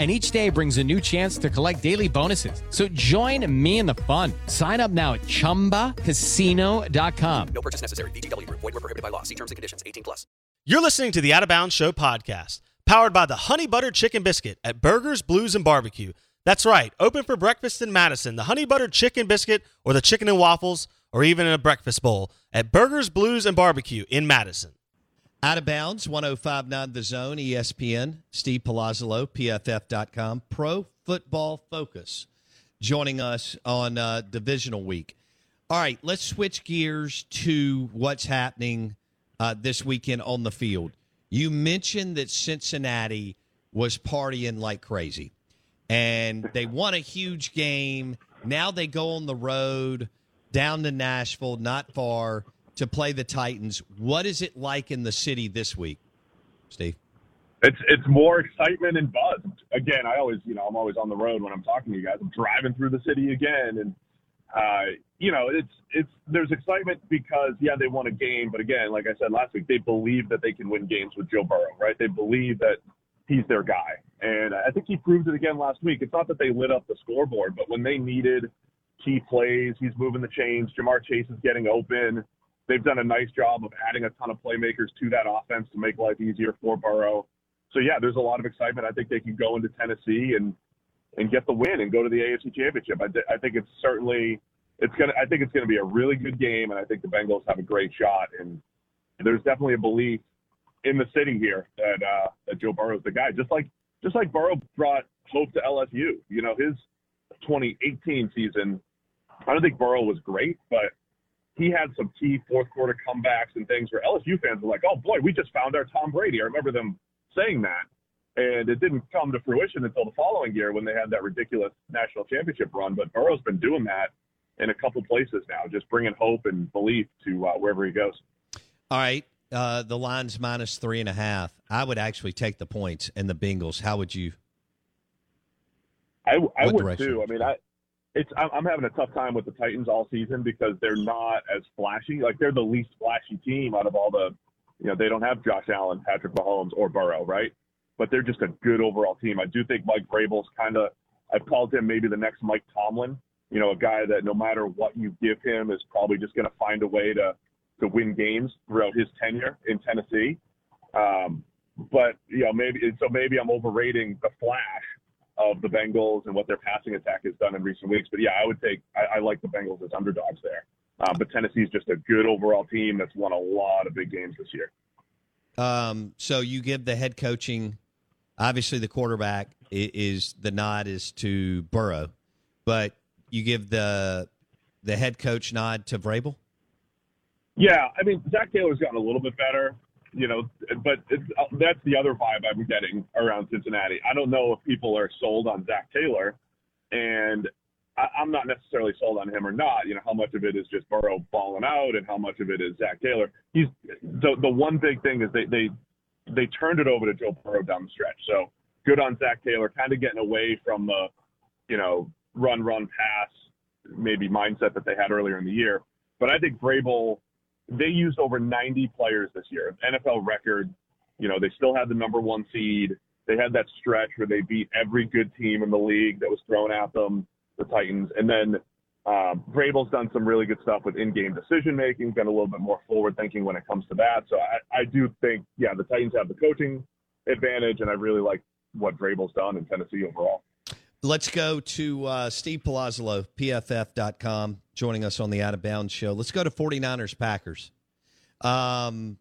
and each day brings a new chance to collect daily bonuses. So join me in the fun. Sign up now at ChumbaCasino.com. No purchase necessary. VGW Group. Void were prohibited by law. See terms and conditions. 18 plus. You're listening to the Out of Bounds Show podcast, powered by the Honey Butter Chicken Biscuit at Burgers, Blues, and Barbecue. That's right, open for breakfast in Madison. The Honey Butter Chicken Biscuit or the Chicken and Waffles or even in a breakfast bowl at Burgers, Blues, and Barbecue in Madison. Out of bounds, 1059 The Zone, ESPN, Steve Palazzolo, PFF.com, Pro Football Focus, joining us on uh, Divisional Week. All right, let's switch gears to what's happening uh, this weekend on the field. You mentioned that Cincinnati was partying like crazy, and they won a huge game. Now they go on the road down to Nashville, not far to play the Titans. What is it like in the city this week, Steve? It's it's more excitement and buzz. Again, I always you know I'm always on the road when I'm talking to you guys. I'm driving through the city again, and uh, you know it's it's there's excitement because yeah they won a game, but again, like I said last week, they believe that they can win games with Joe Burrow, right? They believe that he's their guy, and I think he proved it again last week. It's not that they lit up the scoreboard, but when they needed key plays, he's moving the chains. Ja'Marr Chase is getting open they've done a nice job of adding a ton of playmakers to that offense to make life easier for Burrow. So yeah, there's a lot of excitement. I think they can go into Tennessee and and get the win and go to the AFC Championship. I, th- I think it's certainly it's gonna. I think it's gonna be a really good game, and I think the Bengals have a great shot. And there's definitely a belief in the city here that uh, that Joe Burrow's the guy. Just like just like Burrow brought hope to LSU. You know, his 2018 season. I don't think Burrow was great, but he had some key fourth quarter comebacks and things where LSU fans were like, "Oh boy, we just found our Tom Brady." I remember them saying that, and it didn't come to fruition until the following year when they had that ridiculous national championship run. But Burrow's been doing that in a couple places now, just bringing hope and belief to uh, wherever he goes. All right, uh, the line's minus three and a half. I would actually take the points and the Bengals. How would you? I, I would direction? too. I mean, I it's I'm having a tough time with the Titans all season because they're not as flashy. Like they're the least flashy team out of all the, you know, they don't have Josh Allen, Patrick Mahomes, or Burrow, right? But they're just a good overall team. I do think Mike Vrabel's kind of, I've called him maybe the next Mike Tomlin. You know, a guy that no matter what you give him is probably just going to find a way to to win games throughout his tenure in Tennessee. Um, but you know, maybe so maybe I'm overrating the flash of the Bengals and what their passing attack has done in recent weeks. But yeah, I would take I, I like the Bengals as underdogs there. Uh, but Tennessee's just a good overall team that's won a lot of big games this year. Um, so you give the head coaching, obviously the quarterback is the nod is to Burrow, but you give the the head coach nod to Vrabel. Yeah, I mean Zac Taylor's gotten a little bit better you know, but uh, that's the other vibe I'm getting around Cincinnati. I don't know if people are sold on Zac Taylor, and I, I'm not necessarily sold on him or not. You know, how much of it is just Burrow balling out, and how much of it is Zac Taylor. He's the the one big thing is they they they turned it over to Joe Burrow down the stretch. So good on Zac Taylor, kind of getting away from the, you know, run run pass maybe mindset that they had earlier in the year. But I think Vrabel, they used over 90 players this year, NFL record. You know, they still had the number one seed. They had that stretch where they beat every good team in the league that was thrown at them, the Titans. And then um, done some really good stuff with in-game decision making, been a little bit more forward thinking when it comes to that. So I, I do think, yeah, the Titans have the coaching advantage, and I really like what Vrabel's done in Tennessee overall. Let's go to uh, Steve Palazzolo, PFF.com, joining us on the Out of Bounds show. Let's go to 49ers Packers. Um,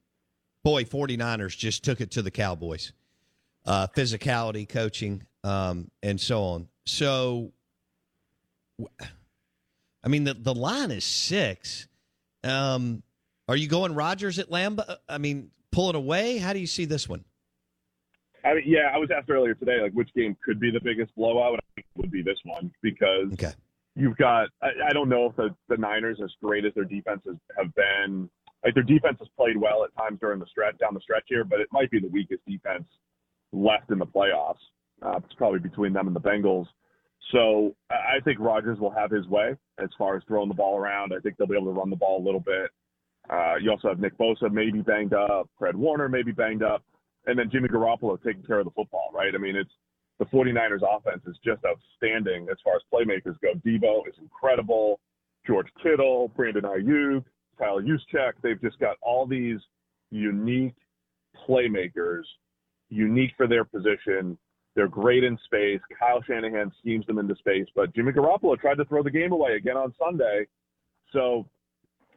boy, 49ers just took it to the Cowboys. Uh, physicality, coaching, um, and so on. So, I mean, the, the line is six. Um, are you going Rodgers at Lambeau? I mean, pull it away? How do you see this one? I mean, yeah, I was asked earlier today, like which game could be the biggest blowout. I think it would be this one because Okay. you've got. I, I don't know if the, the Niners, as great as their defenses have been, like their defense has played well at times during the stretch down the stretch here, but it might be the weakest defense left in the playoffs. Uh, it's probably between them and the Bengals. So I I think Rodgers will have his way as far as throwing the ball around. I think they'll be able to run the ball a little bit. Uh, you also have Nick Bosa maybe banged up, Fred Warner maybe banged up, and then Jimmy Garoppolo taking care of the football, right? I mean, it's the 49ers offense is just outstanding as far as playmakers go. Deebo is incredible. George Kittle, Brandon Aiyuk, Kyle Juszczyk. They've just got all these unique playmakers, unique for their position. They're great in space. Kyle Shanahan schemes them into space, but Jimmy Garoppolo tried to throw the game away again on Sunday. So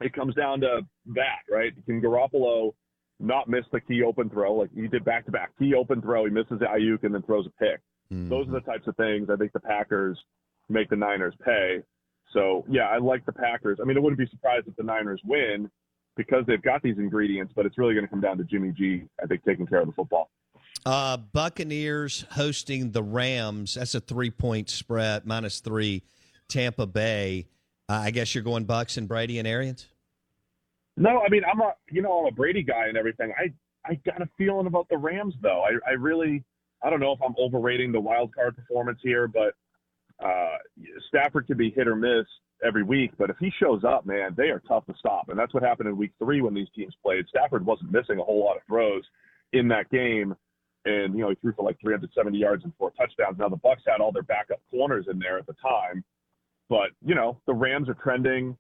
it comes down to that, right? Can Garoppolo not miss the key open throw like he did back to back key open throw? He misses Aiyuk and then throws a pick. Those are the types of things I think the Packers make the Niners pay. So yeah, I like the Packers. I mean, I wouldn't be surprised if the Niners win because they've got these ingredients, but it's really going to come down to Jimmy G. I think taking care of the football. Uh, Buccaneers hosting the Rams. That's a three point spread, minus three. Tampa Bay. Uh, I guess you're going Bucks and Brady and Arians. No, I mean I'm a you know I'm a Brady guy and everything. I I got a feeling about the Rams though. I I really I don't know if I'm overrating the wild card performance here, but uh, Stafford can be hit or miss every week. But if he shows up, man, they are tough to stop, and that's what happened in Week Three when these teams played. Stafford wasn't missing a whole lot of throws in that game, and you know he threw for like 370 yards and four touchdowns. Now the Bucks had all their backup corners in there at the time, but you know the Rams are trending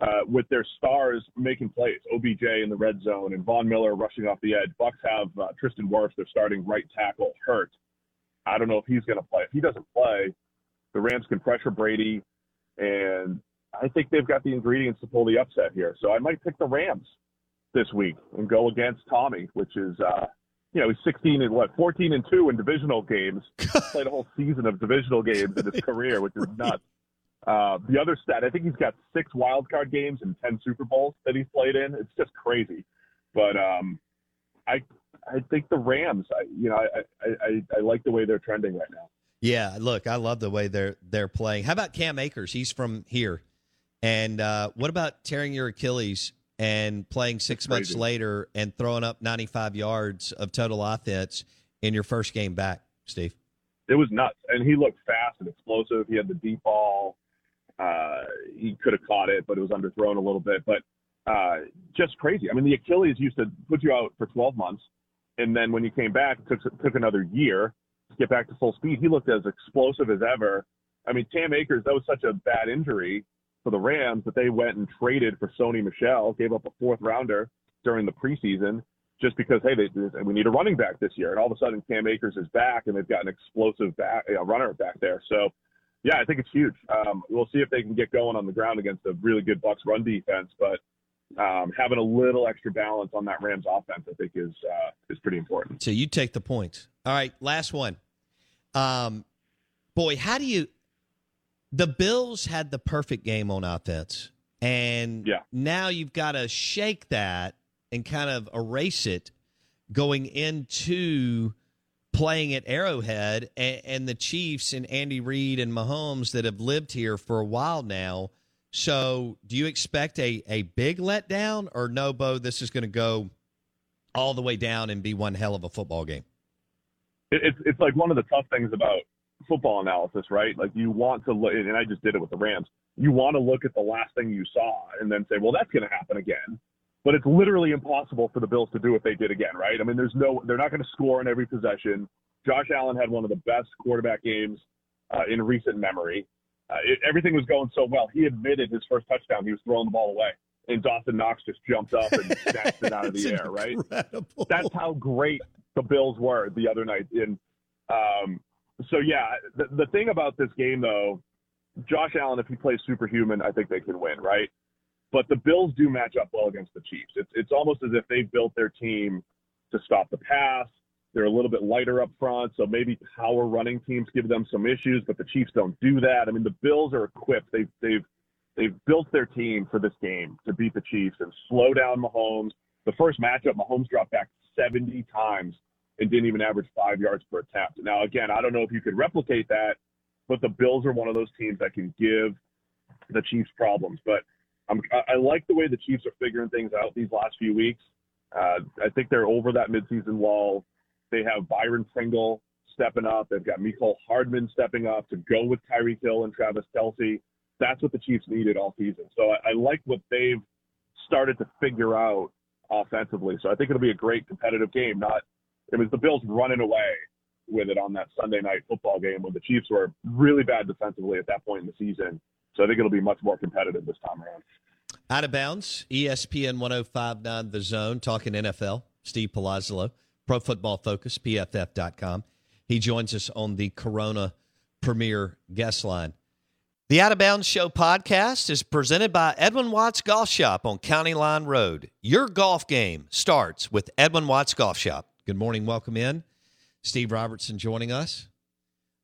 uh, with their stars making plays. OBJ in the red zone and Von Miller rushing off the edge. Bucks have uh, Tristan Wirfs, their starting right tackle, hurt. I don't know if he's going to play. If he doesn't play, the Rams can pressure Brady, and I think they've got the ingredients to pull the upset here. So I might pick the Rams this week and go against Tommy, which is, uh, you know, he's 16 and what, 14 and two in divisional games. Played a whole season of divisional games in his career, which is nuts. Uh, the other stat, I think he's got six wild card games and 10 Super Bowls that he's played in. It's just crazy. But um, I I think the Rams, I, you know, I, I, I, I like the way they're trending right now. Yeah, look, I love the way they're they're playing. How about Cam Akers? He's from here. And uh, what about tearing your Achilles and playing six months later and throwing up 95 yards of total offense in your first game back, Steve? It was nuts. And he looked fast and explosive. He had the deep ball. Uh, he could have caught it, but it was underthrown a little bit. But uh, just crazy. I mean, the Achilles used to put you out for 12 months. And then when you came back, it took, took another year to get back to full speed. He looked as explosive as ever. I mean, Cam Akers, that was such a bad injury for the Rams that they went and traded for Sony Michel, gave up a fourth rounder during the preseason just because, hey, they, we need a running back this year. And all of a sudden, Cam Akers is back and they've got an explosive back, uh, runner back there. So, yeah, I think it's huge. Um, we'll see if they can get going on the ground against a really good Bucks run defense, but um, having a little extra balance on that Rams offense, I think, is uh, is pretty important. So you take the points. All right, last one. Um, boy, how do you? The Bills had the perfect game on offense, and Yeah. now you've got to shake that and kind of erase it going into playing at Arrowhead and, and the Chiefs and Andy Reid and Mahomes that have lived here for a while now. So, do you expect a, a big letdown or no, Bo? This is going to go all the way down and be one hell of a football game. it, it's it's like one of the tough things about football analysis, right? Like you want to look, and I just did it with the Rams. you want to look at the last thing you saw and then say, well, that's going to happen again. But it's literally impossible for the Bills to do what they did again, right? I mean, there's no, they're not going to score in every possession. Josh Allen had one of the best quarterback games uh, in recent memory. Uh, it, everything was going so well. He admitted his first touchdown, he was throwing the ball away, and Dawson Knox just jumped up and snatched it out of the air. Right? That's how great the Bills were the other night. And um, so, yeah, the, the thing about this game, though, Josh Allen, if he plays superhuman, I think they can win, right? But the Bills do match up well against the Chiefs. It's it's almost as if they've built their team to stop the pass. They're a little bit lighter up front, so maybe power running teams give them some issues, but the Chiefs don't do that. I mean, the Bills are equipped. They've they've they've built their team for this game to beat the Chiefs and slow down Mahomes. The first matchup, Mahomes dropped back 70 times and didn't even average five yards per attempt. Now, again, I don't know if you could replicate that, but the Bills are one of those teams that can give the Chiefs problems. But I'm, I like the way the Chiefs are figuring things out these last few weeks. Uh, I think they're over that midseason lull. They have Byron Pringle stepping up. They've got Mecole Hardman stepping up to go with Tyreek Hill and Travis Kelce. That's what the Chiefs needed all season. So I, I like what they've started to figure out offensively. So I think it'll be a great competitive game. Not it was the Bills running away with it on that Sunday night football game when the Chiefs were really bad defensively at that point in the season. So I think it'll be much more competitive this time around. Out of bounds, ESPN 1059 The Zone, talking NFL. Steve Palazzolo, Pro Football Focus, PFF.com. He joins us on the Corona Premier Guest Line. The Out of Bounds Show podcast is presented by Edwin Watts Golf Shop on County Line Road. Your golf game starts with Edwin Watts Golf Shop. Good morning. Welcome in. Steve Robertson joining us.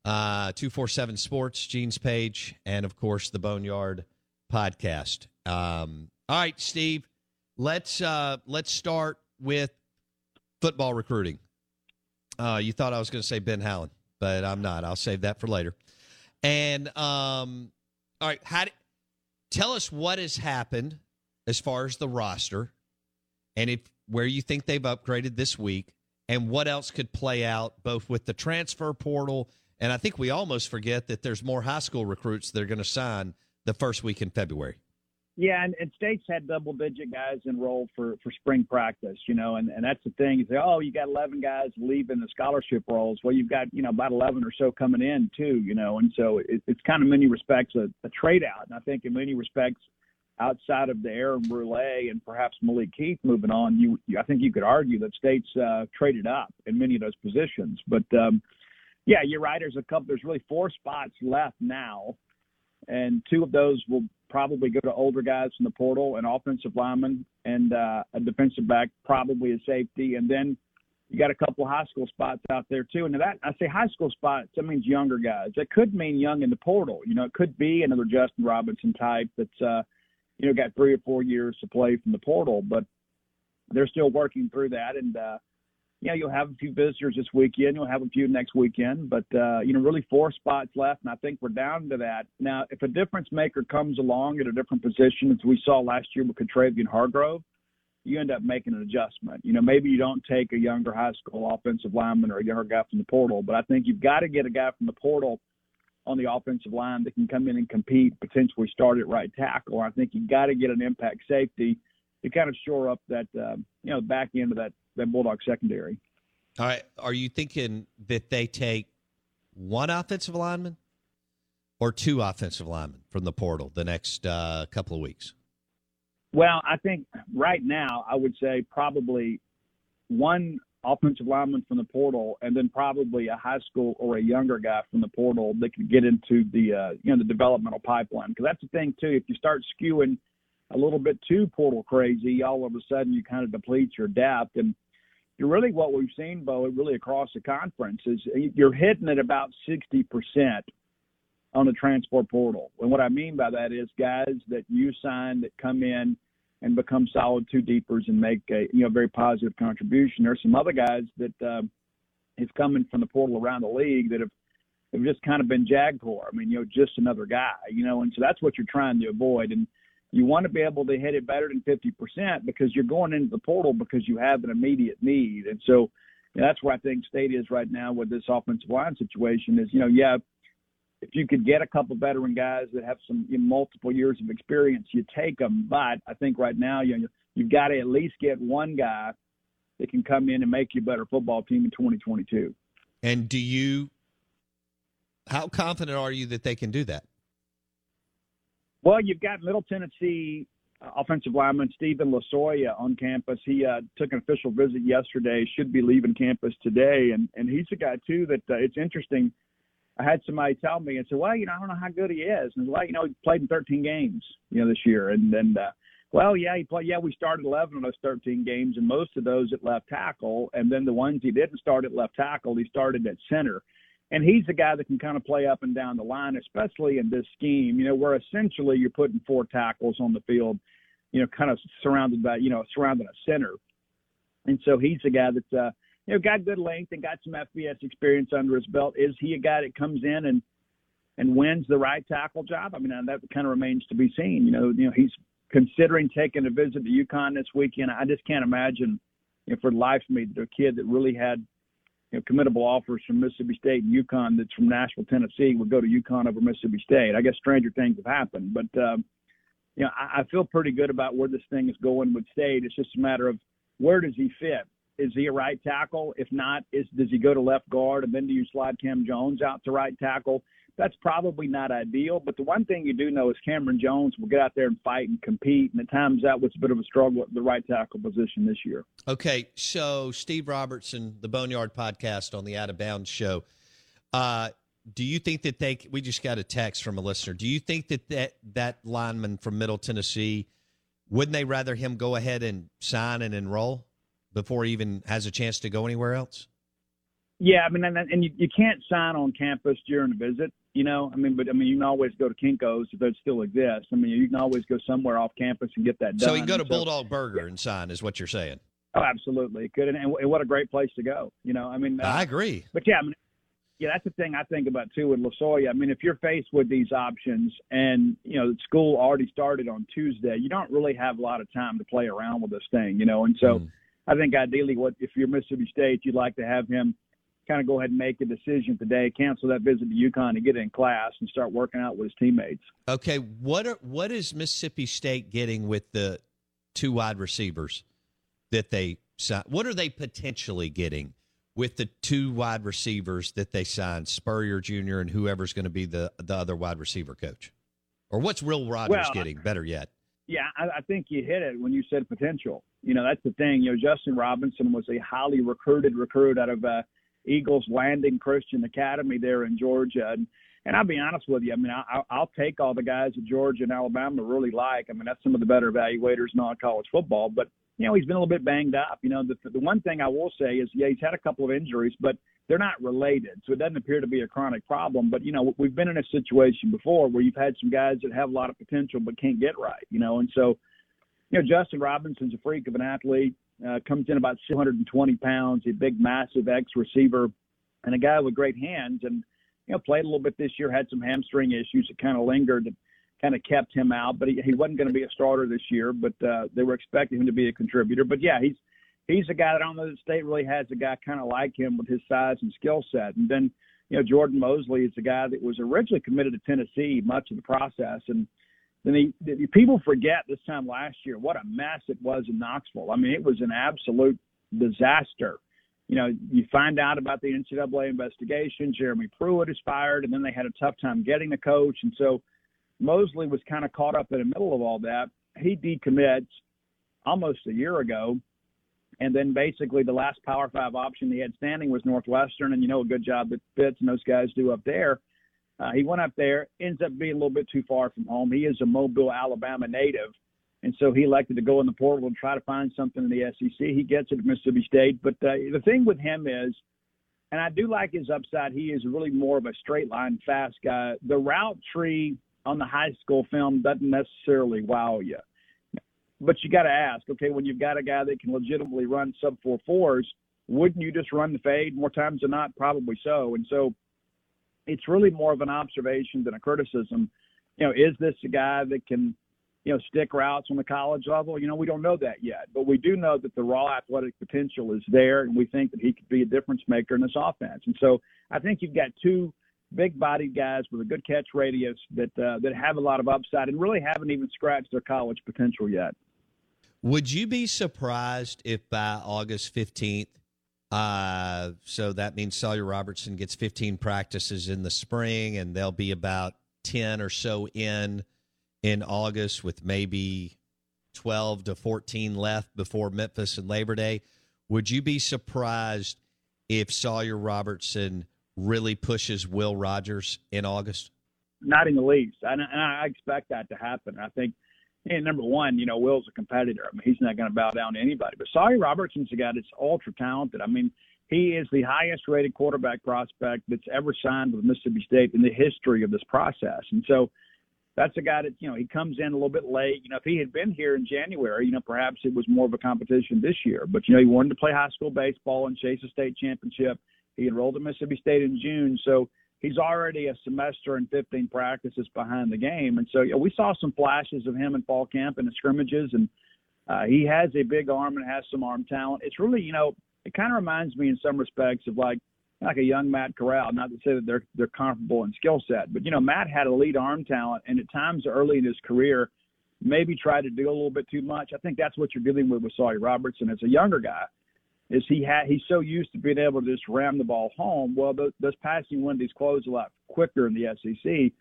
Uh, 247 Sports, Gene's page, and of course the Boneyard podcast. Um, all right, Steve, let's uh, let's start with football recruiting. Uh, you thought I was going to say Ben Howland, but I'm not. I'll save that for later. And um, all right, how do, tell us what has happened as far as the roster, and if where you think they've upgraded this week, and what else could play out both with the transfer portal and I think we almost forget that there's more high school recruits that are going to sign the first week in February. Yeah, and, and states had double digit guys enrolled for for spring practice, you know, and and that's the thing. You say, oh, you got 11 guys leaving the scholarship roles. Well, you've got you know about 11 or so coming in too, you know, and so it, it's kind of many respects a, a trade out, and I think in many respects. Outside of the Aaron Brule and perhaps Malik Heath moving on, you, you I think you could argue that states uh, traded up in many of those positions. But um, yeah, you're right. There's a couple. There's really four spots left now, and two of those will probably go to older guys from the portal, an offensive lineman and uh, a defensive back, probably a safety, and then you got a couple high school spots out there too. And that I say high school spots, that means younger guys. That could mean young in the portal. You know, it could be another Justin Robinson type that's uh, you know got three or four years to play from the portal, but they're still working through that and. uh know, you'll have a few visitors this weekend. You'll have a few next weekend, but uh, you know, really four spots left, and I think we're down to that now. If a difference maker comes along at a different position, as we saw last year with Contravian Hargrove, you end up making an adjustment. You know, maybe you don't take a younger high school offensive lineman or a younger guy from the portal, but I think you've got to get a guy from the portal on the offensive line that can come in and compete, potentially start at right tackle. I think you've got to get an impact safety to kind of shore up that uh, you know back end of that that Bulldog secondary. All right, are you thinking that they take one offensive lineman or two offensive linemen from the portal the next uh, couple of weeks? Well, I think right now I would say probably one offensive lineman from the portal, and then probably a high school or a younger guy from the portal that could get into the uh, you know the developmental pipeline. Because that's the thing too. If you start skewing a little bit too portal crazy, all of a sudden you kind of deplete your depth. And really what we've seen, Bo, really across the conference is you're hitting at about 60% on the transfer portal. And what I mean by that is guys that you sign that come in and become solid two deepers and make a you know very positive contribution. There's some other guys that uh, have come in from the portal around the league that have have just kind of been Jaguar. I mean, you know, just another guy, you know, and so that's what you're trying to avoid. And you want to be able to hit it better than 50% because you're going into the portal because you have an immediate need. And so that's where I think State is right now with this offensive line situation is, you know, yeah, if you could get a couple veteran guys that have some you know, multiple years of experience, you take them. But I think right now you know, you've got to at least get one guy that can come in and make you a better football team in 2022. And do you? How confident are you that they can do that? Well, you've got Middle Tennessee uh, offensive lineman Stephen Losoya on campus. He uh, took an official visit yesterday. Should be leaving campus today, and and he's a guy too that uh, it's interesting. I had somebody tell me and said, "Well, you know, I don't know how good he is." And well, you know, he played in 13 games, you know, this year, and and uh, well, yeah, he played. Yeah, we started 11 of those 13 games, and most of those at left tackle, and then the ones he didn't start at left tackle, he started at center and he's a guy that can kind of play up and down the line, especially in this scheme, you know, where essentially you're putting four tackles on the field, you know, kind of surrounded by, you know, surrounding a center. And so he's a guy that's, uh, you know, got good length and got some FBS experience under his belt. Is he a guy that comes in and and wins the right tackle job? I mean, that kind of remains to be seen. You know, you know, he's considering taking a visit to UConn this weekend. I just can't imagine, you know, for the life of me, a kid that really had you know, committable offers from Mississippi State and UConn that's from Nashville, Tennessee would go to UConn over Mississippi State. I guess stranger things have happened, but um, you know, I, I feel pretty good about where this thing is going with State. It's just a matter of where does he fit? Is he a right tackle? If not, is does he go to left guard and then do you slide Cam Jones out to right tackle? That's probably not ideal. But the one thing you do know is Cameron Jones will get out there and fight and compete, and at times that was a bit of a struggle at the right tackle position this year. Okay, so Steve Robertson, the Boneyard podcast on the Out of Bounds show. Uh, do you think that they? We just got a text from a listener. Do you think that that, that lineman from Middle Tennessee wouldn't they rather him go ahead and sign and enroll before he even has a chance to go anywhere else? Yeah, I mean, and, and you, you can't sign on campus during a visit. You know, I mean, but I mean, you can always go to Kinko's if those still exist. I mean, you can always go somewhere off campus and get that done. So you can go to Bulldog Burger and sign, is what you're saying? Oh, absolutely, could and, and what a great place to go. You know, I mean, uh, I agree. But yeah, I mean, yeah, that's the thing I think about too with Losoya. I mean, if you're faced with these options and you know school already started on Tuesday, you don't really have a lot of time to play around with this thing. You know, and so. Mm. I think ideally, what if you're Mississippi State, you'd like to have him kind of go ahead and make a decision today, cancel that visit to UConn and get in class and start working out with his teammates. Okay, what are what is Mississippi State getting with the two wide receivers that they signed? what are they potentially getting with the two wide receivers that they signed, Spurrier Jr. and whoever's going to be the the other wide receiver coach? Or what's Will Rogers well, getting? Better yet. Yeah, I, I think you hit it when you said potential. You know, that's the thing. You know, Justin Robinson was a highly recruited recruit out of uh, Eagles Landing Christian Academy there in Georgia. And, and I'll be honest with you, I mean, I, I'll take all the guys that Georgia and Alabama really like. I mean, that's some of the better evaluators in all college football. But you know, he's been a little bit banged up. You know, the the one thing I will say is, yeah, he's had a couple of injuries, but they're not related, so it doesn't appear to be a chronic problem. But you know, we've been in a situation before where you've had some guys that have a lot of potential but can't get right. You know, and so, you know, Justin Robinson's a freak of an athlete. Uh, comes in about 220 pounds, a big, massive X receiver, and a guy with great hands. And you know, played a little bit this year, had some hamstring issues that kind of lingered, kind of kept him out. But he, he wasn't going to be a starter this year. But uh, they were expecting him to be a contributor. But yeah, he's he's a guy that I don't know that state really has a guy kind of like him with his size and skill set. And then you know, Jordan Mosley is a guy that was originally committed to Tennessee much of the process and then he, the, people forget this time last year what a mess it was in Knoxville. I mean, it was an absolute disaster. You know, you find out about the NCAA investigation. Jeremy Pruitt is fired, and then they had a tough time getting the coach. And so Mosley was kind of caught up in the middle of all that. He decommits almost a year ago. And then basically the last Power Five option he had standing was Northwestern, and you know a good job that Fitz and those guys do up there. Uh, he went up there, ends up being a little bit too far from home. He is a Mobile, Alabama native, and so he elected to go in the portal and try to find something in the SEC. He gets it at Mississippi State, but uh, the thing with him is, and I do like his upside. He is really more of a straight line, fast guy. The route tree on the high school film doesn't necessarily wow you, but you got to ask, okay, when you've got a guy that can legitimately run sub four fours, wouldn't you just run the fade more times than not? Probably so, and so it's really more of an observation than a criticism. You know, is this a guy that can, you know, stick routes on the college level? You know, we don't know that yet, but we do know that the raw athletic potential is there, and we think that he could be a difference maker in this offense. And so I think you've got two big-bodied guys with a good catch radius that uh, that have a lot of upside and really haven't even scratched their college potential yet. Would you be surprised if by August 15th, uh, so that means Sawyer Robertson gets 15 practices in the spring, and they'll be about 10 or so in in August, with maybe 12 to 14 left before Memphis and Labor Day. Would you be surprised if Sawyer Robertson really pushes Will Rogers in August? Not in the least. And I expect that to happen. I think and number one, you know, Will's a competitor. I mean, he's not going to bow down to anybody. But Sawyer Robertson's a guy that's ultra talented. I mean, he is the highest rated quarterback prospect that's ever signed with Mississippi State in the history of this process. And so that's a guy that, you know, he comes in a little bit late. You know, if he had been here in January, you know, perhaps it was more of a competition this year. But, you know, he wanted to play high school baseball and chase a state championship. He enrolled at Mississippi State in June. So he's already a semester and 15 practices behind the game. And so, yeah, we saw some flashes of him in fall camp and the scrimmages, and uh, he has a big arm and has some arm talent. It's really, you know, it kind of reminds me in some respects of like like a young Matt Corral. Not to say that they're they're comparable in skill set, but you know, Matt had elite arm talent, and at times early in his career, maybe tried to do a little bit too much. I think that's what you're dealing with with Sawyer Robertson as a younger guy is he had he's so used to being able to just ram the ball home. Well, those, those passing windows close a lot quicker in the SEC.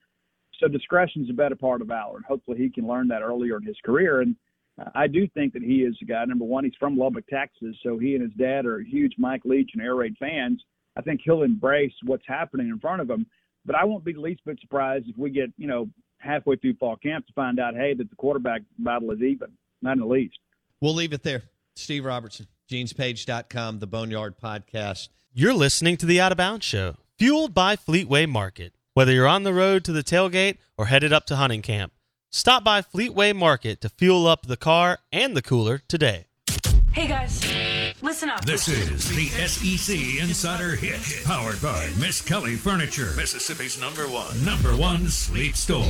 So discretion is a better part of valor, and hopefully he can learn that earlier in his career. And I do think that he is a guy. Number one, he's from Lubbock, Texas, so he and his dad are huge Mike Leach and Air Raid fans. I think he'll embrace what's happening in front of him. But I won't be the least bit surprised if we get you know halfway through fall camp to find out, hey, that the quarterback battle is even. Not in the least. We'll leave it there. Steve Robertson genespage.com, the Boneyard Podcast. You're listening to the Out of Bounds Show, fueled by Fleetway Market. Whether you're on the road to the tailgate or headed up to hunting camp, stop by Fleetway Market to fuel up the car and the cooler today. Hey guys, listen up. This is the SEC Insider Hit, powered by Miskelly Furniture, Mississippi's number one, number one sleep store.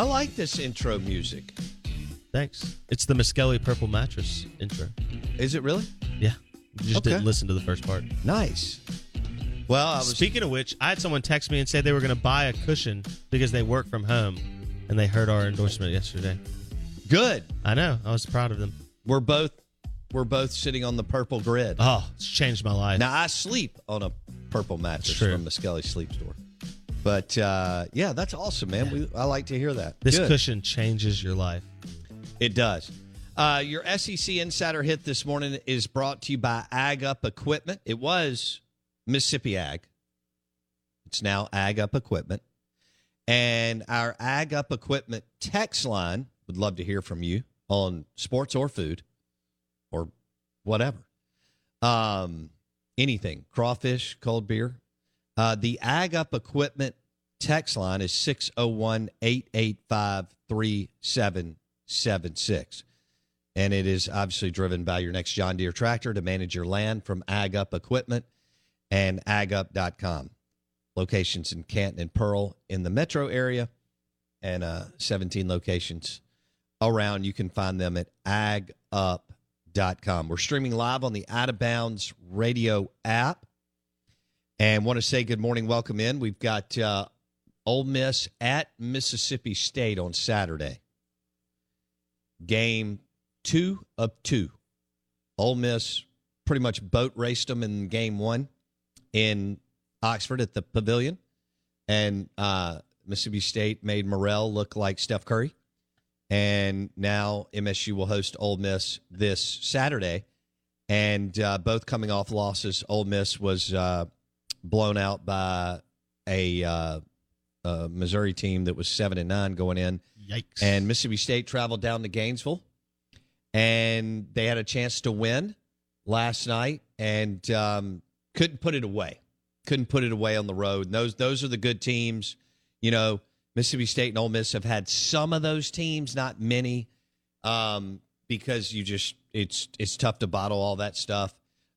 I like this intro music. Thanks. It's the Miskelly Purple Mattress intro. Is it really? Yeah. You just Okay. didn't listen to the first part. Nice. Well, I was Speaking of which, I had someone text me and say they were going to buy a cushion because they work from home and they heard our endorsement yesterday. good. I know. I was proud of them. We're both we're both sitting on the purple grid. Oh, it's changed my life. Now I sleep on a purple mattress from the Skelly Sleep Store. But uh, yeah, that's awesome, man. We, I like to hear that. this Good. cushion changes your life. It does. Uh, your SEC Insider Hit this morning is brought to you by Ag Up Equipment. It was Mississippi Ag. It's now Ag Up Equipment. And our Ag Up Equipment text line would love to hear from you on sports or food or whatever. Um, anything, crawfish, cold beer. Uh, the Ag Up Equipment text line is 601 885 3776. And it is obviously driven by your next John Deere tractor to manage your land from Ag Up Equipment and agup.com. Locations in Canton and Pearl in the metro area and uh, 17 locations around. You can find them at agup.com. We're streaming live on the Out of Bounds radio app. And want to say good morning, welcome in. We've got uh, Ole Miss at Mississippi State on Saturday. Game two of two. Ole Miss pretty much boat raced them in game one in Oxford at the Pavilion, and uh, Mississippi State made Murrell look like Steph Curry. And now MSU will host Ole Miss this Saturday, and uh, both coming off losses. Ole Miss was uh, blown out by a, uh, a Missouri team that was seven and nine going in. Yikes. And Mississippi State traveled down to Gainesville, and they had a chance to win last night, and um, couldn't put it away. Couldn't put it away on the road. And those those are the good teams. You know, Mississippi State and Ole Miss have had some of those teams, not many, um, because you just it's it's tough to bottle all that stuff.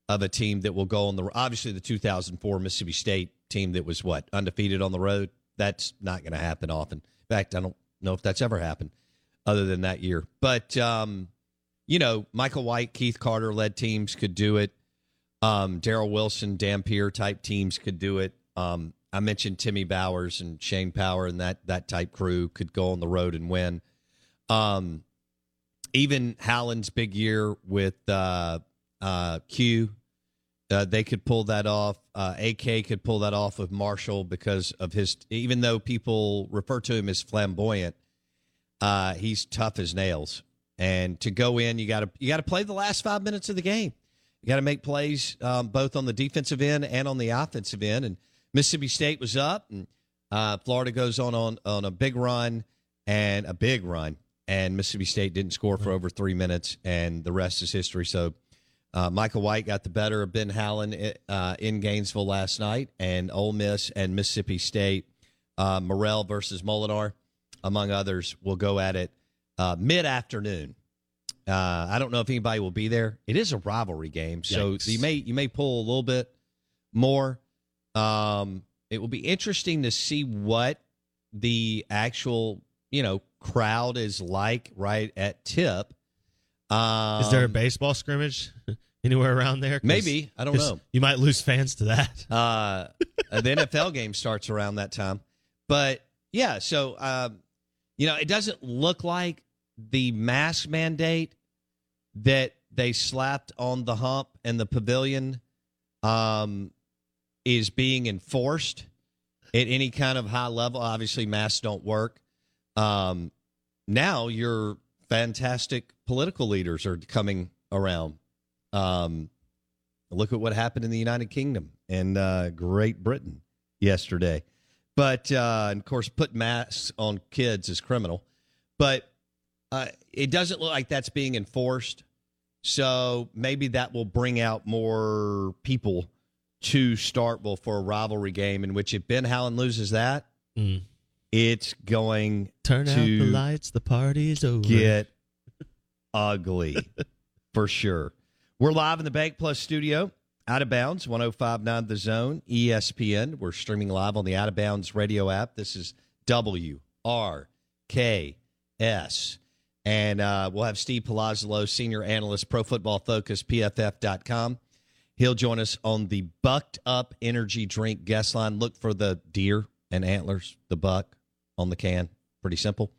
Of a team that will go on the obviously the 2004 Mississippi State team that was what undefeated on the road. That's not going to happen often. In fact, I don't know if that's ever happened other than that year. But um, you know, Michael White, Keith Carter led teams could do it. Um, Daryl Wilson, Dampier type teams could do it. Um, I mentioned Timmy Bowers and Shane Power and that that type crew could go on the road and win. Um, even Howland's big year with uh, uh, Q, uh, they could pull that off. Uh, AK could pull that off with Marshall because of his. Even though people refer to him as flamboyant, uh, he's tough as nails. And to go in, you got to you got to play the last five minutes of the game. You got to make plays um, both on the defensive end and on the offensive end. And Mississippi State was up, and uh, Florida goes on, on on a big run and a big run, and Mississippi State didn't score for over three minutes, and the rest is history. So. Uh, Michael White got the better of Ben Howland uh, in Gainesville last night, and Ole Miss and Mississippi State, uh, Murrell versus Molinar, among others, will go at it uh, mid afternoon. Uh, I don't know if anybody will be there. It is a rivalry game, so Yikes. you may you may pull a little bit more. Um, it will be interesting to see what the actual you know crowd is like right at tip. Um, Is there a baseball scrimmage anywhere around there? Maybe. I don't know. You might lose fans to that. Uh, the NFL game starts around that time. But yeah, so um, you know, it doesn't look like the mask mandate that they slapped on the hump and the pavilion um, is being enforced at any kind of high level. Obviously, masks don't work. Um, now your fantastic political leaders are coming around. Um, look at what happened in the United Kingdom and uh, Great Britain yesterday. But uh, of course, put masks on kids is criminal. But uh, it doesn't look like that's being enforced. So maybe that will bring out more people to Starkville for a rivalry game. In which, if Ben Howland loses that, Mm. It's going Turn out to the lights. The party's over. get ugly for sure. We're live in the Bank Plus studio, out of bounds, 1059 The Zone, ESPN. We're streaming live on the Out of Bounds radio app. This is WRKS. And uh, we'll have Steve Palazzolo, senior analyst, Pro Football Focus, PFF.com. He'll join us on the Bucked Up Energy Drink guest line. Look for the deer and antlers, the buck on the can. Pretty simple.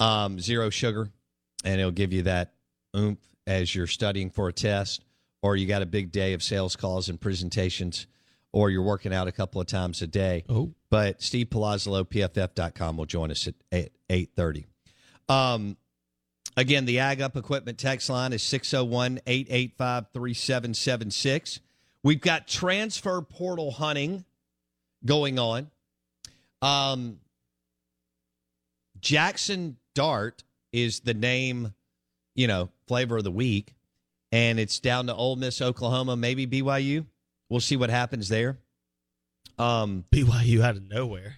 Um, zero sugar, and it'll give you that oomph as you're studying for a test, or you got a big day of sales calls and presentations, or you're working out a couple of times a day. Oh. But Steve Palazzolo, PFF.com, will join us at 8.30. Um, again, the Ag Up Equipment text line is 601-885-3776. We've got transfer portal hunting going on. Um, Jackson Dart is the name, you know, flavor of the week, and it's down to Ole Miss, Oklahoma, maybe BYU. We'll see what happens there. Um, BYU out of nowhere.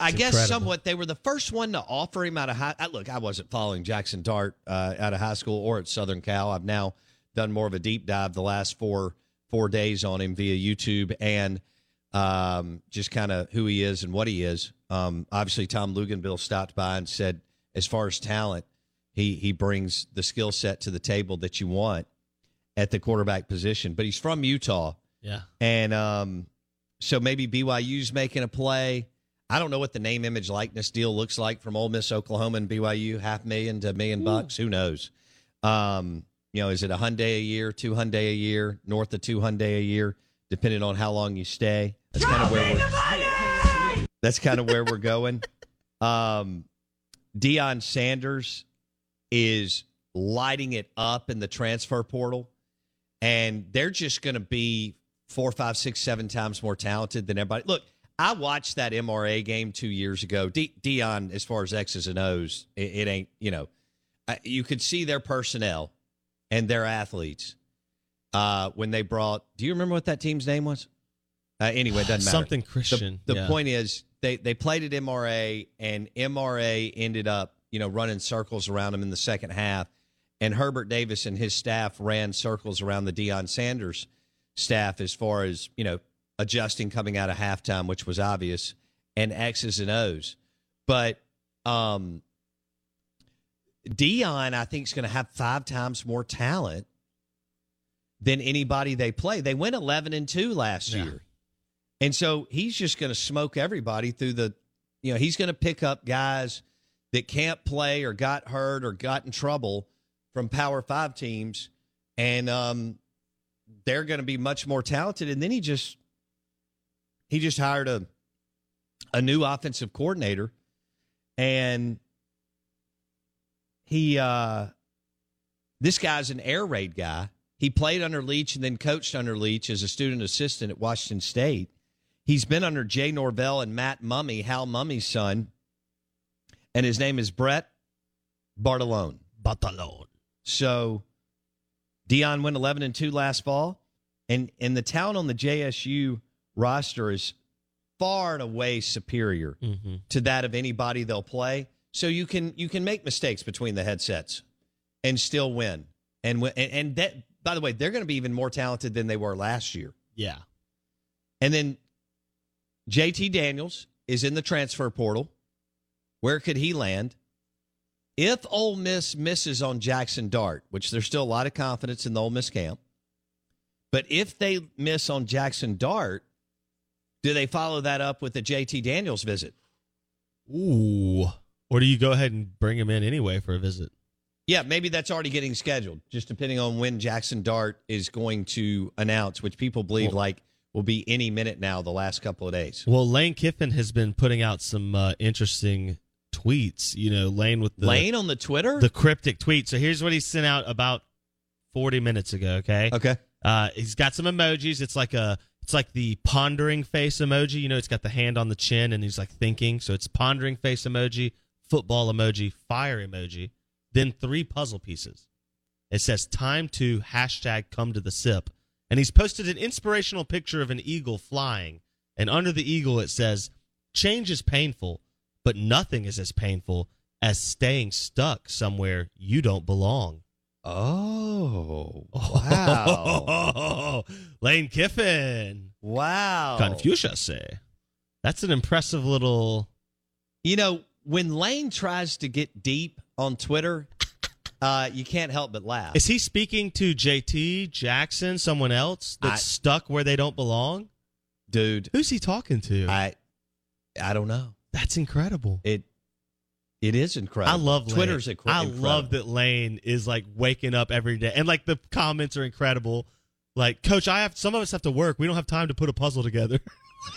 I It's guess incredible. somewhat they were the first one to offer him out of high. I, look, I wasn't following Jackson Dart uh, out of high school or at Southern Cal. I've now done more of a deep dive the last four four days on him via YouTube and um, just kind of who he is and what he is. Um, obviously, Tom Luginbill stopped by and said, as far as talent, he he brings the skill set to the table that you want at the quarterback position. But he's from Utah. Yeah. And um, so maybe BYU's making a play. I don't know what the name, image, likeness deal looks like from Ole Miss, Oklahoma, and BYU. Half million to a million bucks. Who knows? Um, you know, is it a Hyundai a year, two Hyundai a year, north of two Hyundai a year, depending on how long you stay? That's kind of where we're. That's kind of where we're going. Um, Deion Sanders is lighting it up in the transfer portal, and they're just going to be four, five, six, seven times more talented than everybody. Look, I watched that MRA game two years ago. De- Deion, as far as X's and O's, it, it ain't you know, I, you could see their personnel and their athletes uh, when they brought. Do you remember what that team's name was? Uh, anyway, it doesn't matter. Something The- Christian. The, yeah. point is, they they played at MRA, and MRA ended up you know running circles around them in the second half, And Herbert Davis and his staff ran circles around the Deion Sanders staff as far as, you know, adjusting coming out of halftime, which was obvious, and X's and O's. But um, Deion, I think, is going to have five times more talent than anybody they play. They went 11 and 2 last Yeah. year. And so he's just going to smoke everybody through the, you know, he's going to pick up guys that can't play or got hurt or got in trouble from Power Five teams. And um, they're going to be much more talented. And then he just, he just hired a, a new offensive coordinator and he uh this guy's an air raid guy he played under leach and then coached under leach as a student assistant at washington state he's been under jay norvell and Matt Mumme Hal Mumme's son and his name is brett bartolone Batalon. so Deion went 11 and 2 last fall and and the talent on the jsu roster is far and away superior Mm-hmm. to that of anybody they'll play. So you can you can make mistakes between the headsets and still win. And and, and that by the way, they're going to be even more talented than they were last year. Yeah. And then JT Daniels is in the transfer portal. Where could he land? If Ole Miss misses on Jackson Dart, which there's still a lot of confidence in the Ole Miss camp, but if they miss on Jackson Dart, do they follow that up with the JT Daniels visit? Ooh. Or do you go ahead and bring him in anyway for a visit? Yeah, maybe that's already getting scheduled, just depending on when Jackson Dart is going to announce, which people believe Well- like will be any minute now the last couple of days. Well, Lane Kiffin has been putting out some uh, interesting tweets. You know, Lane with the Lane on the Twitter? the cryptic tweet. So here's what he sent out about 40 minutes ago. Okay. okay. Uh, he's got some emojis. It's like a, it's like the pondering face emoji. You know, it's got the hand on the chin and he's like thinking. So it's pondering face emoji, football emoji, fire emoji, then three puzzle pieces. It says time to hashtag come to the sip. And he's posted an inspirational picture of an eagle flying. And under the eagle, it says, change is painful, but nothing is as painful as staying stuck somewhere you don't belong. Oh, wow. Lane Kiffin. wow. Confucius. say. That's an impressive little. You know, when Lane tries to get deep on Twitter, uh, you can't help but laugh. Is he speaking to JT Jackson, someone else that's I- stuck where they don't belong? Dude, Who's he talking to? I I don't know. that's incredible. It it is incredible. I love Lane. Twitter's I incredible. love that Lane is like waking up every day, and like the comments are incredible. Like, Coach, I have some of us have to work. We don't have time to put a puzzle together.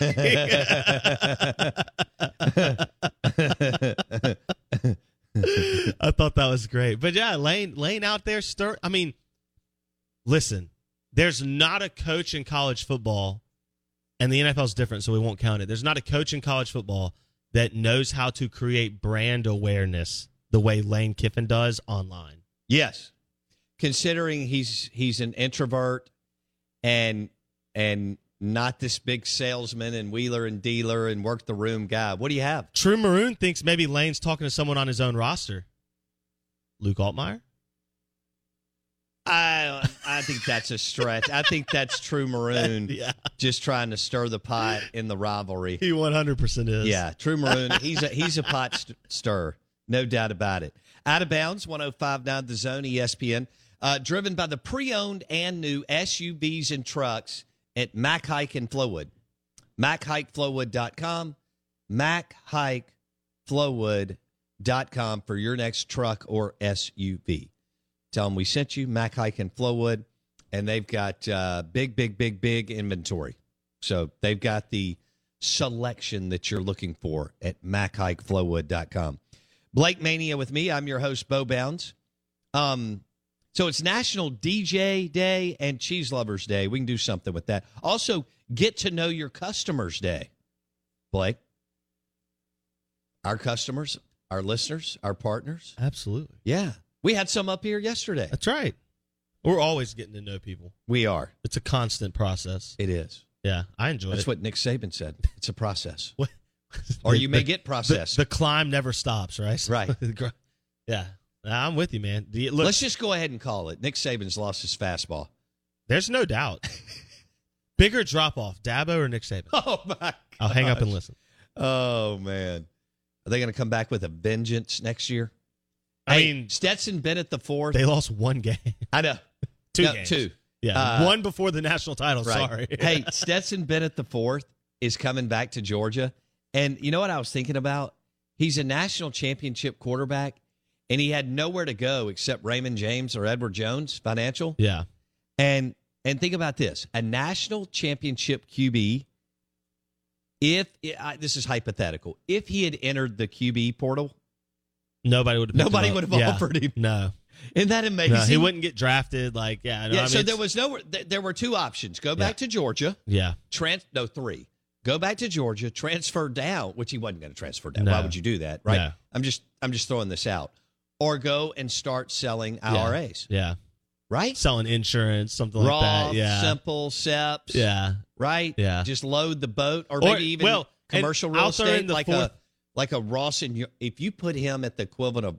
I thought that was great. But yeah, Lane Lane out there stir I mean, listen, there's not a coach in college football and the NFL is different so we won't count it. There's not a coach in college football that knows how to create brand awareness the way Lane Kiffin does online. Yes. Considering he's he's an introvert and and not this big salesman and wheeler and dealer and work the room guy. What do you have? True Maroon thinks maybe Lane's talking to someone on his own roster. Luke Altmaier? I I think that's a stretch. I think that's true maroon Yeah. just trying to stir the pot in the rivalry. He 100% is. Yeah, true maroon. He's a he's a pot st- stir, no doubt about it. Out of bounds, 105.9 The Zone, ESPN. Uh, driven by the pre-owned and new SUVs and trucks at Mac Haik in Flowood. MacHikeFlowwood.com. MacHikeFlowwood.com for your next truck or SUV. Tell them we sent you, Mac Haik in Flowood, and they've got uh, big, big, big, big inventory. So they've got the selection that you're looking for at MacHikeFlowwood.com. Blake Mania with me. I'm your host, Bo Bounds. Um, so it's National DJ Day and Cheese Lovers Day. We can do something with that. Also, get to know your customers day. Blake, our customers, our listeners, our partners. Absolutely. Yeah. We had some up here yesterday. That's right. We're always getting to know people. We are. It's a constant process. It is. Yeah, I enjoy That's it. That's what Nick Saban said. It's a process. Or you may The- get the, the climb never stops, right? Right. yeah. I'm with you, man. Look, Let's just go ahead and call it. Nick Saban's lost his fastball. there's no doubt. Bigger drop off, Dabo or Nick Saban? Oh my! I'll hang up and listen. Oh man, are they going to come back with a vengeance next year? I Hey, mean, Stetson Bennett the fourth. they lost one game, I know two No, games, two. Yeah, Uh, one before the national title. Right. Sorry. hey, Stetson Bennett the fourth is coming back to Georgia, and you know what I was thinking about? He's a national championship quarterback, and he had nowhere to go except Raymond James or Edward Jones Financial. yeah, And and think about this: a national championship QB. If I, this is hypothetical, if he had entered the QB portal, nobody would. have Nobody would have offered him. No, isn't that amazing? no, he wouldn't get drafted. Like, yeah, no, Yeah. I mean, so there was no. there- There were two options: go back Yeah. to Georgia, Yeah, trans. No, three. Go back to Georgia, transfer down, which he wasn't going to transfer down. No. Why would you do that, right? No. I'm just, I'm just throwing this out. Or go and start selling yeah, IRAs, Yeah, right? selling insurance, something like that. Yeah, simple, SEPs, yeah. right? Yeah. Just load the boat, or, Or- maybe even well, commercial real I'll estate, like fourth- a like a Ross and if you put him at the equivalent of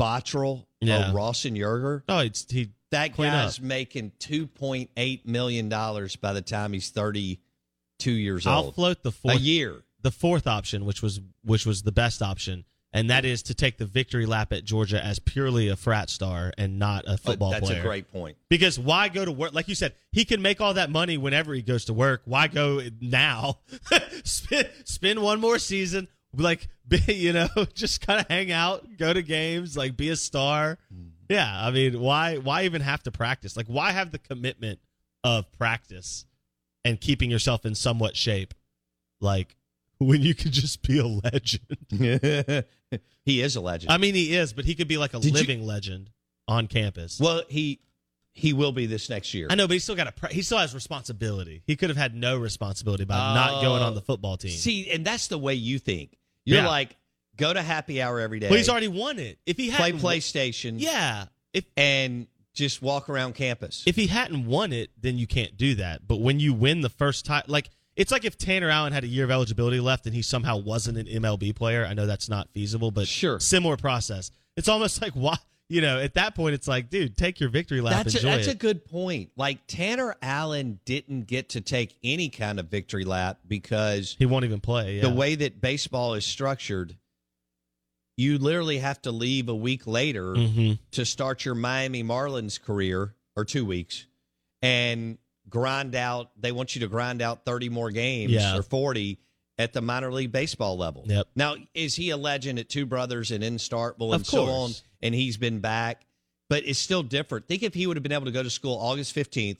Bottrell Yeah. or Ross and Yerger, Oh, it's he. that guy's up. making two point eight million dollars by the time he's thirty two years old. I'll float the a fourth year. the fourth option, which was which was the best option, and that is to take the victory lap at Georgia as purely a frat star and not a football That's player. That's a great point. Because why go to work? Like you said, he can make all that money whenever he goes to work. Why go now? spend spend one more season, like be, you know, just kind of hang out, go to games, like be a star. Mm-hmm. Yeah, I mean, why why even have to practice? Like, why have the commitment of practice and keeping yourself in somewhat shape? Like when you could just be a legend. he is a legend. I mean, he is, but he could be like a Did you- living legend on campus. well, he he will be this next year. I know, but he still got a. Pre- he still has responsibility. He could have had no responsibility by not oh. going on the football team. See, and that's the way you think. You're Yeah. like, go to happy hour every day. well, he's already won it. If he play hadn't, PlayStation. yeah. If and just walk around campus. if he hadn't won it, then you can't do that. But when you win the first time, like it's like if Tanner Allen had a year of eligibility left and he somehow wasn't an MLB player. I know that's not feasible, but Sure. similar process. It's almost like why you know at that point it's like, dude, take your victory lap. that's a, that's a good point. Like Tanner Allen didn't get to take any kind of victory lap because he won't even play. Yeah. the way that baseball is structured, you literally have to leave a week later Mhm. to start your Miami Marlins career or two weeks and grind out. They want you to grind out 30 more games Yeah. or 40 at the minor league baseball level. Yep. Now, is he a legend at Two Brothers and in Starkville and Of so on? And he's been back, but it's still different. Think if he would have been able to go to school August 15th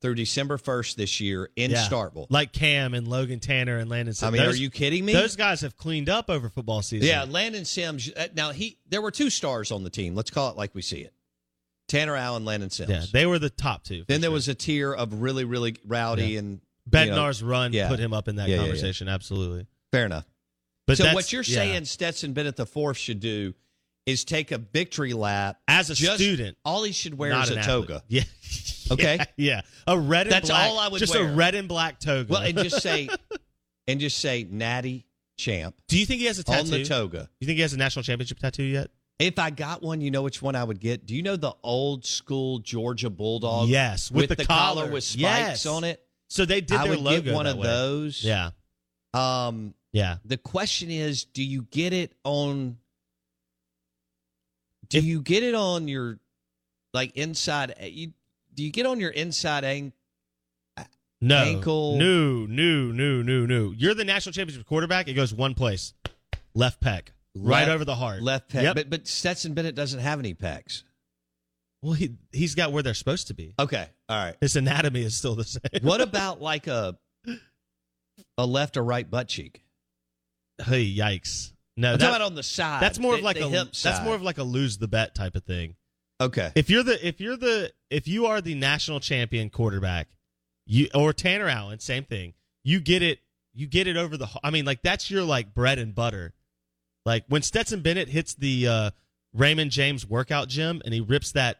through December 1st this year in Yeah. Starkville. like Cam and Logan Tanner and Landon. I Sims. mean, Those- are you kidding me? Those guys have cleaned up over football season. Yeah, Landon Sims. uh, Now he, there were two stars on the team. Let's call it like we see it: Tanner Allen, Landon Sims. yeah, they were the top two. then there sure. was a tier of really, really rowdy Yeah. and you know, run yeah. put him up in that Yeah, conversation. Absolutely. fair enough. But so what you're saying, Stetson Bennett the fourth should do is take a victory lap as a Just- student, All he should wear is a toga. Yeah. Okay. Yeah, yeah. A red and That's black. all I would just wear. a red and black toga. Well, and just say, and just say, Natty Champ Do you think he has a tattoo? on the toga. You think he has a national championship tattoo yet? If I got one, you know which one I would get. Do you know the old school Georgia Bulldog? Yes, with the collar collar. with spikes Yes. on it. So they did I their would get one of way. those. Yeah, Um, yeah. the question is, do you get it on? Do you get it on your like inside? You do you get on your inside ang- No, Ankle- no, no, no, no, no. You're the national championship quarterback. It goes one place, left pec, right left- over the heart, left pec? Yep. But but Stetson Bennett doesn't have any pecs. well, he he's got where they're supposed to be. Okay, all right. His anatomy is still the same. What about like a a left or right butt cheek? Hey, yikes! No, I'm that- talking about on the side. that's more the- of like a hip that's side. more of like a lose the bet type of thing. okay. If you're the if you're the if you are the national champion quarterback, you or Tanner Allen, same thing. You get it. You get it over the. I mean, like that's your like bread and butter. Like when Stetson Bennett hits the uh, Raymond James workout gym and he rips that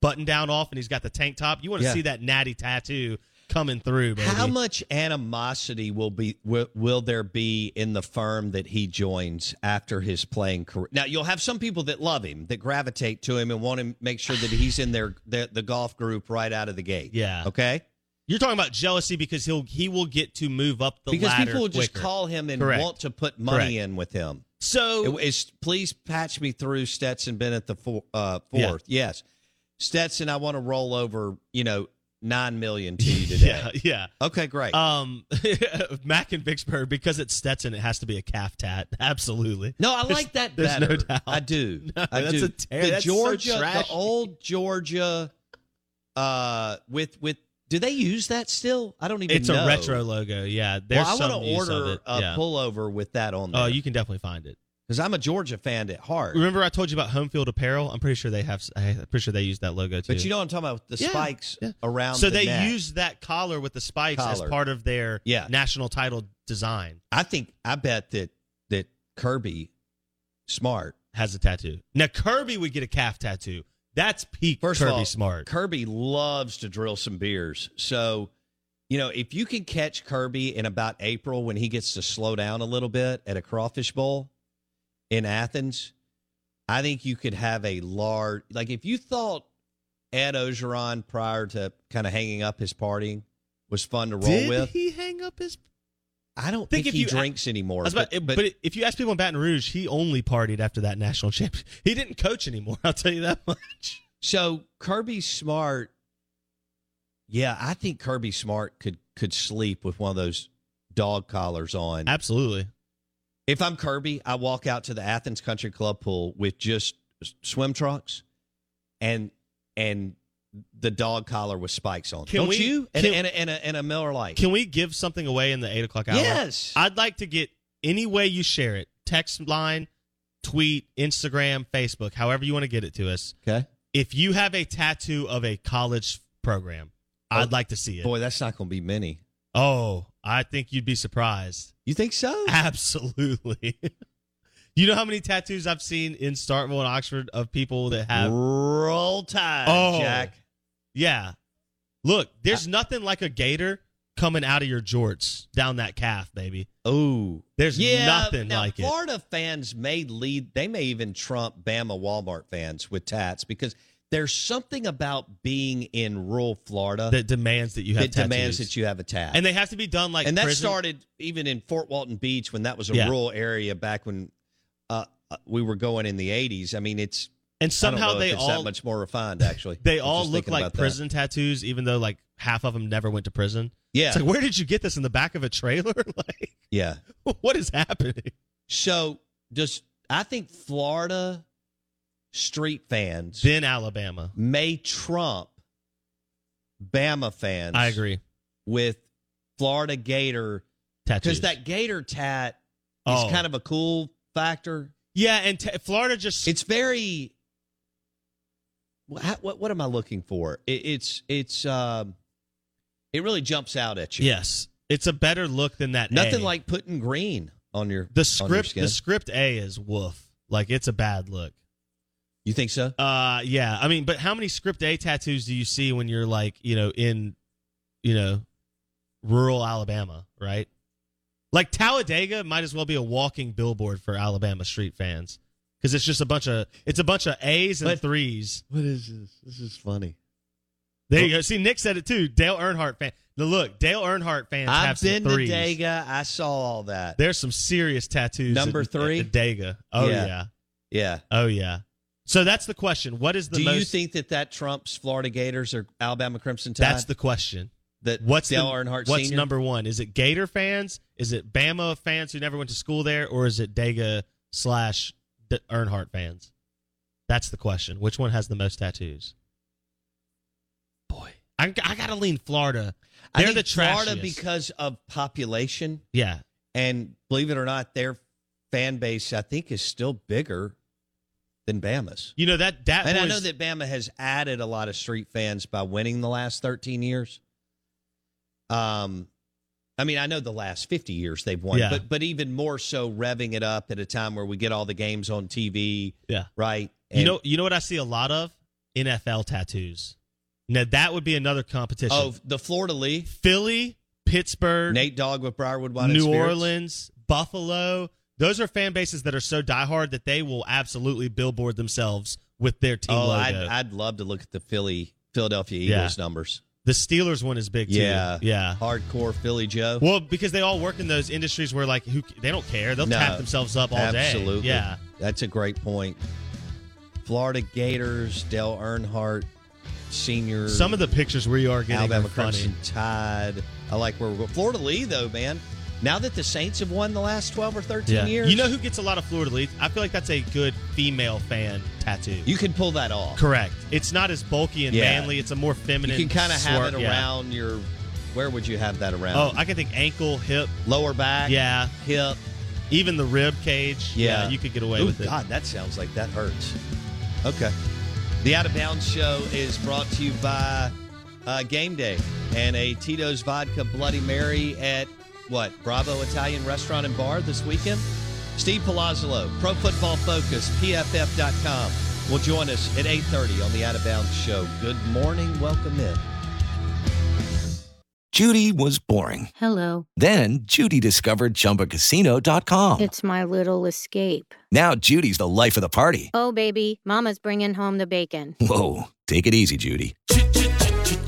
button down off and he's got the tank top. You want to Yeah. see that natty tattoo coming through. Baby. How much animosity will be will, will there be in the firm that he joins after his playing career? Now you'll have some people that love him, that gravitate to him, and want to make sure that he's in their, their the golf group right out of the gate. Yeah. Okay. You're talking about jealousy because he'll he will get to move up the because ladder Because people will just call him and Correct. want to put money Correct. in with him. So It please patch me through Stetson Bennett the four, uh, Yeah. fourth. Yes, Stetson, I want to roll over. You know, nine million to you today. yeah, yeah. Okay, great. Um, Mac and Vicksburg because it's Stetson, it has to be a calf tat. Absolutely. no, I like that There's better. no doubt. I do. No, I that's do. a ter- the that's so Georgia, the old Georgia, uh, with with. Do they use that still? I don't even. It's know. a retro logo. Yeah, there's Well, I want to order a yeah. pullover with that on oh, there. Oh, you can definitely find it. because I'm a Georgia fan at heart. Remember, I told you about Home Field Apparel. I'm pretty sure they have. I'm pretty sure they use that logo too. But you know what I'm talking about? The Yeah, spikes yeah. around. so the they neck. use that collar with the spikes as part of their Yeah. national title design. I think. I bet that that Kirby, smart. Has a tattoo. Now Kirby would get a calf tattoo. That's peak First Kirby of all, smart. Kirby loves to drill some beers. So, you know, if you can catch Kirby in about April when he gets to slow down a little bit at a crawfish bowl in Athens, I think you could have a large. Like if you thought Ed Orgeron prior to kind of hanging up his partying was fun to roll Did with, he hang up his? I don't Think think, if he you- drinks anymore. I was about- but, if you ask people in Baton Rouge, he only partied after that national championship. He didn't coach anymore. I'll tell you that much. So Kirby Smart, yeah, I think Kirby Smart could could sleep with one of those dog collars on. Absolutely. If I'm Kirby, I walk out to the Athens Country Club pool with just swim trunks and and the dog collar with spikes on. Can Don't we- you? And, can- and, a, and, a, and a Miller Lite. Can we give something away in the eight o'clock hour? Yes. I'd like to get any way you share it text line, tweet, Instagram, Facebook, however you want to get it to us. okay. If you have a tattoo of a college program, oh, I'd like to see it. Boy, that's not going to be many. Oh, I think you'd be surprised. You think so? Absolutely. you know how many tattoos I've seen in Starkville and Oxford of people that have. Roll Tide, Oh. Jack. Yeah. Look, there's nothing like a gator coming out of your jorts down that calf, baby. Oh, There's yeah, nothing now, like it. Florida fans may lead. They may even trump Bama Walmart fans with tats because there's something about being in rural Florida that demands that you have that demands that you have a tat. and they have to be done like and that prison. started even in Fort Walton Beach when that was a Yeah. rural area back when uh, uh, we were going in the 80s. I mean, it's and somehow they all that much more refined. Actually, they all look like about that. prison tattoos, even though like half of them never went to prison. Yeah, It's like, where did you get this in the back of a trailer? like, yeah. what is happening? So does I think Florida street fans Then Alabama. may trump Bama fans. I agree. with Florida Gator Tattoos. because that Gator tat is Oh. kind of a cool factor. yeah, and t- Florida just It's very. What, what, what am I looking for? It, it's it's um, it really jumps out at you. yes, it's a better look than that. nothing A. like putting green on your the your script. skin. The script A is woof. Like it's a bad look. You think so? Uh, yeah. I mean, but how many script A tattoos do you see when you're like, you know, in, you know, rural Alabama, right? Like Talladega might as well be a walking billboard for Alabama street fans because it's just a bunch of it's a bunch of A's and But- threes. What is this? This is funny. There you go. See, Nick said it too. Dale Earnhardt fan. Now look, Dale Earnhardt fans have I've some been to. Dega. I saw all that. There's some serious tattoos. Number at- three? at Dega. Oh Yeah. yeah. Yeah. Oh yeah. So that's the question. What is the Do most? you think that that trumps Florida Gators or Alabama Crimson Tide? that's the question. that What's Dale the, Earnhardt What's Senior? number one? Is it Gator fans? Is it Bama fans who never went to school there, or is it Dega slash Earnhardt fans? That's the question. Which one has the most tattoos? Boy, I, I gotta lean Florida. They're think the Florida because of population yeah, and believe it or not, their fan base I think is still bigger than Bama's. you know that that And I know that Bama has added a lot of street fans by winning the last 13 years. Um, I mean, I know the last 50 years they've won, Yeah. but but even more so revving it up at a time where we get all the games on TV, yeah. right? You know, you know what I see a lot of NFL tattoos. Now that would be another competition. Oh, the fleur-de-lis. Philly, Pittsburgh, Nate Dogg with Briarwood Wine New Orleans, Buffalo. Those are fan bases that are so diehard that they will absolutely billboard themselves with their team Oh, I'd. I'd love to look at the Philly Philadelphia Yeah. Eagles numbers. The Steelers one is big too. Yeah, yeah. hardcore Philly Joe. Well, because they all work in those industries where like who they don't care. They'll No, tap themselves up all day. Absolutely. Yeah. That's a great point. Florida Gators, Dale Earnhardt, senior. Some of the pictures where you are getting Alabama are funny. Crimson Tide. I like where we're going. fleur-de-lis, though, man. Now that the Saints have won the last 12 or 13 Yeah. years, You know who gets a lot of fleur-de-lis? I feel like that's a good female fan tattoo. you can pull that off. Correct. It's not as bulky and Yeah. manly. It's a more feminine. You can kind of have it yeah. around your. Where would you have that around? Oh, I can think ankle, hip, lower back. yeah, hip. even the rib cage. Yeah, you could get away Ooh, with it. God, that sounds like that hurts. Okay. The Out of Bounds Show is brought to you by uh, Game Day and a Tito's Vodka Bloody Mary at what Bravo Italian Restaurant and Bar this weekend. Steve Palazzolo, Pro Football Focus, PFF.com, will join us at 8:30 on the Out of Bounds Show. Good morning, welcome in. Judy was boring. Hello. Then Judy discovered ChumbaCasino.com. It's my little escape. Now Judy's the life of the party. Oh, baby, Mama's bringing home the bacon. Whoa, take it easy, Judy.